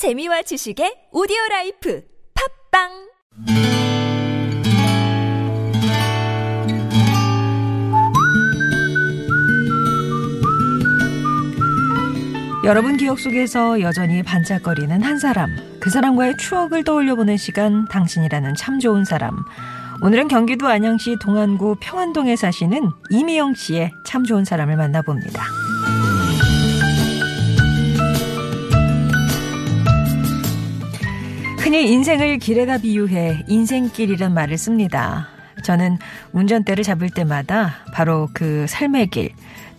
재미와 지식의 오디오 라이프 팟빵 여러분 기억 속에서 여전히 반짝거리는 한 사람, 그 사람과의 추억을 떠올려 보는 시간, 당신이라는 참 좋은 사람. 오늘은 경기도 안양시 동안구 평안동에 사시는 이미영 씨의 참 좋은 사람을 만나봅니다. 흔히 인생을 길에다 비유해 인생길이란 말을 씁니다. 저는 운전대를 잡을 때마다 바로 그 삶의 길,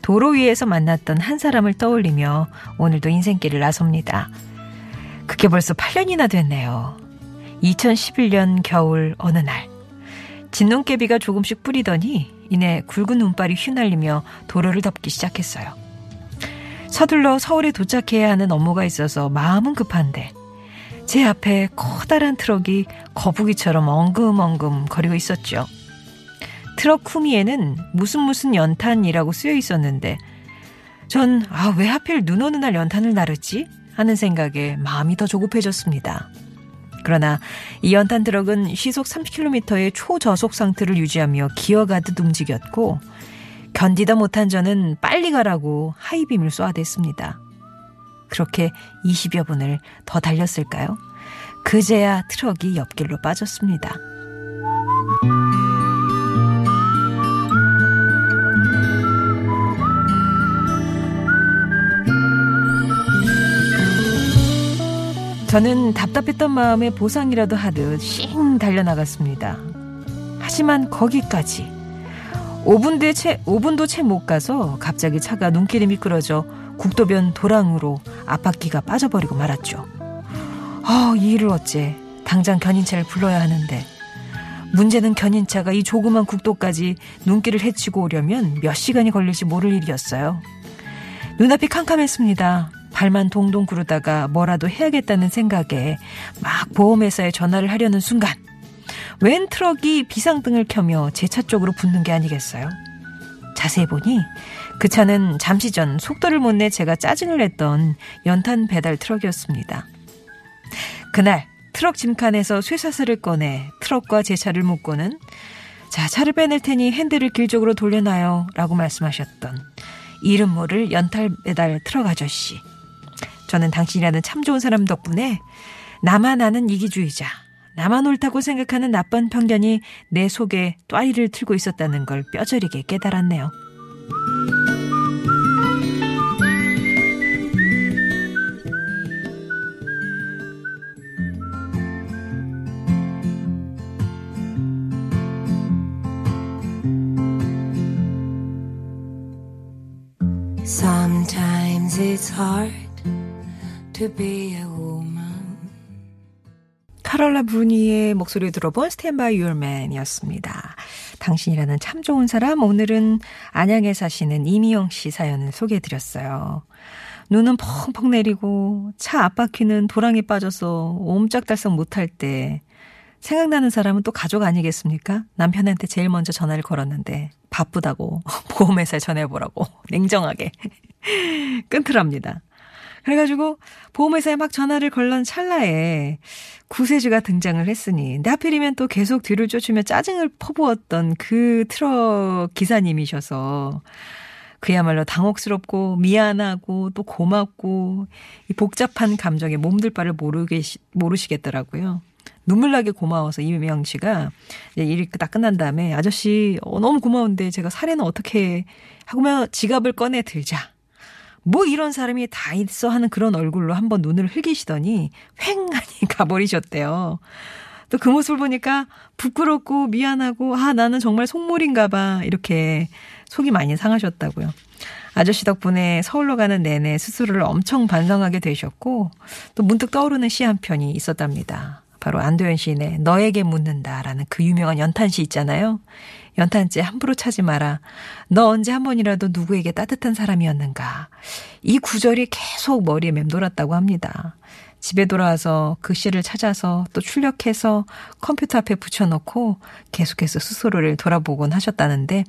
도로 위에서 만났던 한 사람을 떠올리며 오늘도 인생길을 나섭니다. 그게 벌써 8년이나 됐네요. 2011년 겨울 어느 날 진눈깨비가 조금씩 뿌리더니 이내 굵은 눈발이 휘날리며 도로를 덮기 시작했어요. 서둘러 서울에 도착해야 하는 업무가 있어서 마음은 급한데 제 앞에 커다란 트럭이 거북이처럼 엉금엉금 거리고 있었죠. 트럭 후미에는 무슨 무슨 연탄이라고 쓰여 있었는데 전 아, 왜 하필 눈 오는 날 연탄을 나르지? 하는 생각에 마음이 더 조급해졌습니다. 그러나 이 연탄 트럭은 시속 30km의 초저속 상태를 유지하며 기어가듯 움직였고 견디다 못한 저는 빨리 가라고 하이빔을 쏘아댔습니다. 그렇게 20여 분을 더 달렸을까요? 그제야 트럭이 옆길로 빠졌습니다. 저는 답답했던 마음에 보상이라도 하듯 싱 달려나갔습니다. 하지만 거기까지 5분도 채, 5분도 채 못 가서 갑자기 차가 눈길이 미끄러져 국도변 도랑으로 앞바퀴가 빠져버리고 말았죠. 아, 이 일을 어째 당장 견인차를 불러야 하는데 문제는 견인차가 이 조그만 국도까지 눈길을 헤치고 오려면 몇 시간이 걸릴지 모를 일이었어요. 눈앞이 캄캄했습니다. 발만 동동 구르다가 뭐라도 해야겠다는 생각에 막 보험회사에 전화를 하려는 순간 웬 트럭이 비상등을 켜며 제 차 쪽으로 붙는 게 아니겠어요? 자세히 보니 그 차는 잠시 전 속도를 못 내 제가 짜증을 냈던 연탄 배달 트럭이었습니다. 그날 트럭 짐칸에서 쇠사슬을 꺼내 트럭과 제 차를 묶고는 자 차를 빼낼 테니 핸들을 길 쪽으로 돌려놔요 라고 말씀하셨던 이름 모를 연탄 배달 트럭 아저씨 저는 당신이라는 참 좋은 사람 덕분에 나만 아는 이기주의자, 나만 옳다고 생각하는 나쁜 편견이 내 속에 또아리를 틀고 있었다는 걸 뼈저리게 깨달았네요. Sometimes it's hard to be a woman. 카를라 브루니의 목소리 들어본 Stand by Your Man이었습니다. 당신이라는 참 좋은 사람 오늘은 안양에 사시는 이미영 씨 사연을 소개해드렸어요. 눈은 펑펑 내리고 차 앞바퀴는 도랑에 빠져서 옴짝달싹 못할 때 생각나는 사람은 또 가족 아니겠습니까? 남편한테 제일 먼저 전화를 걸었는데 바쁘다고 보험회사에 전화해보라고 냉정하게 끊더랍니다. 그래가지고 보험회사에 막 전화를 걸던 찰나에 구세주가 등장을 했으니 근데 하필이면 또 계속 뒤를 쫓으며 짜증을 퍼부었던 그 트럭 기사님이셔서 그야말로 당혹스럽고 미안하고 또 고맙고 이 복잡한 감정에 몸둘 바를 모르게 모르시겠더라고요. 눈물 나게 고마워서 이명 씨가 이제 일이 다 끝난 다음에 아저씨 어, 너무 고마운데 제가 사례는 어떻게 하고면 지갑을 꺼내 들자. 뭐 이런 사람이 다 있어 하는 그런 얼굴로 한번 눈을 흘기시더니 횡하니 가버리셨대요. 또 그 모습을 보니까 부끄럽고 미안하고 아 나는 정말 속물인가 봐 이렇게 속이 많이 상하셨다고요. 아저씨 덕분에 서울로 가는 내내 스스로를 엄청 반성하게 되셨고 또 문득 떠오르는 시 한 편이 있었답니다. 바로 안도현 시인의 너에게 묻는다라는 그 유명한 연탄시 있잖아요. 연탄재 함부로 차지 마라. 너 언제 한 번이라도 누구에게 따뜻한 사람이었는가. 이 구절이 계속 머리에 맴돌았다고 합니다. 집에 돌아와서 그 시를 찾아서 또 출력해서 컴퓨터 앞에 붙여놓고 계속해서 스스로를 돌아보곤 하셨다는데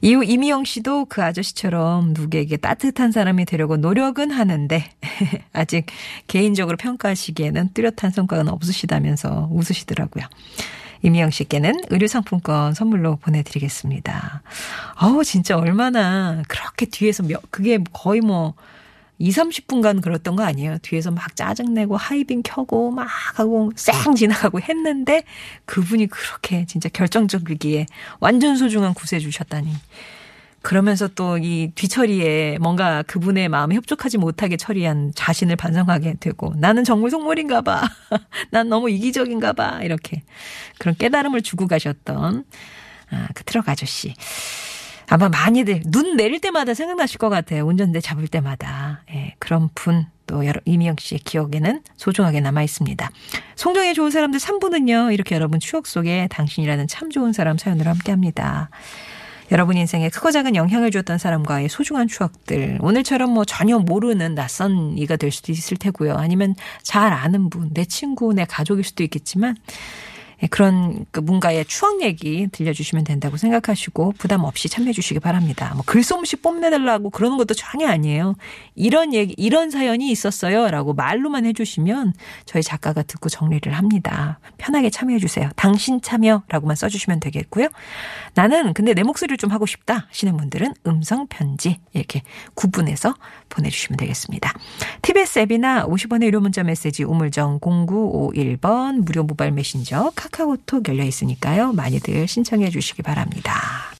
이후 이미영 씨도 그 아저씨처럼 누구에게 따뜻한 사람이 되려고 노력은 하는데 아직 개인적으로 평가하시기에는 뚜렷한 성과는 없으시다면서 웃으시더라고요. 이미영 씨께는 의류상품권 선물로 보내드리겠습니다. 어우, 진짜 얼마나 그렇게 뒤에서 몇, 그게 거의 뭐 2, 30분간 그랬던 거 아니에요. 뒤에서 막 짜증내고 하이빙 켜고 막 하고 쌩 지나가고 했는데 그분이 그렇게 진짜 결정적이기에 완전 소중한 구세 주셨다니. 그러면서 또 이 뒤처리에 뭔가 그분의 마음에 협족하지 못하게 처리한 자신을 반성하게 되고 나는 정말 속물인가 봐. 난 너무 이기적인가 봐. 이렇게 그런 깨달음을 주고 가셨던 아, 그 트럭 아저씨. 아마 많이들 눈 내릴 때마다 생각나실 것 같아요. 운전대 잡을 때마다. 예, 그런 분. 또 여러 이미영 씨의 기억에는 소중하게 남아 있습니다. 송정의 좋은 사람들 3부는요. 이렇게 여러분 추억 속에 당신이라는 참 좋은 사람 사연으로 함께합니다. 여러분 인생에 크고 작은 영향을 줬던 사람과의 소중한 추억들. 오늘처럼 뭐 전혀 모르는 낯선 이가 될 수도 있을 테고요. 아니면 잘 아는 분, 내 친구, 내 가족일 수도 있겠지만 예, 그런 그 뭔가의 추억 얘기 들려주시면 된다고 생각하시고 부담 없이 참여해 주시기 바랍니다. 뭐 글솜씨 뽐내달라고 그러는 것도 전혀 아니에요. 이런 얘기, 이런 사연이 있었어요. 라고 말로만 해주시면 저희 작가가 듣고 정리를 합니다. 편하게 참여해 주세요. 당신 참여라고만 써주시면 되겠고요. 나는 근데 내 목소리를 좀 하고 싶다 하시는 분들은 음성 편지 이렇게 구분해서 보내주시면 되겠습니다. TBS 앱이나 50원의 유료 문자 메시지 우물정 0951번 무료 모바일 메신저 카카오톡 열려 있으니까요. 많이들 신청해 주시기 바랍니다.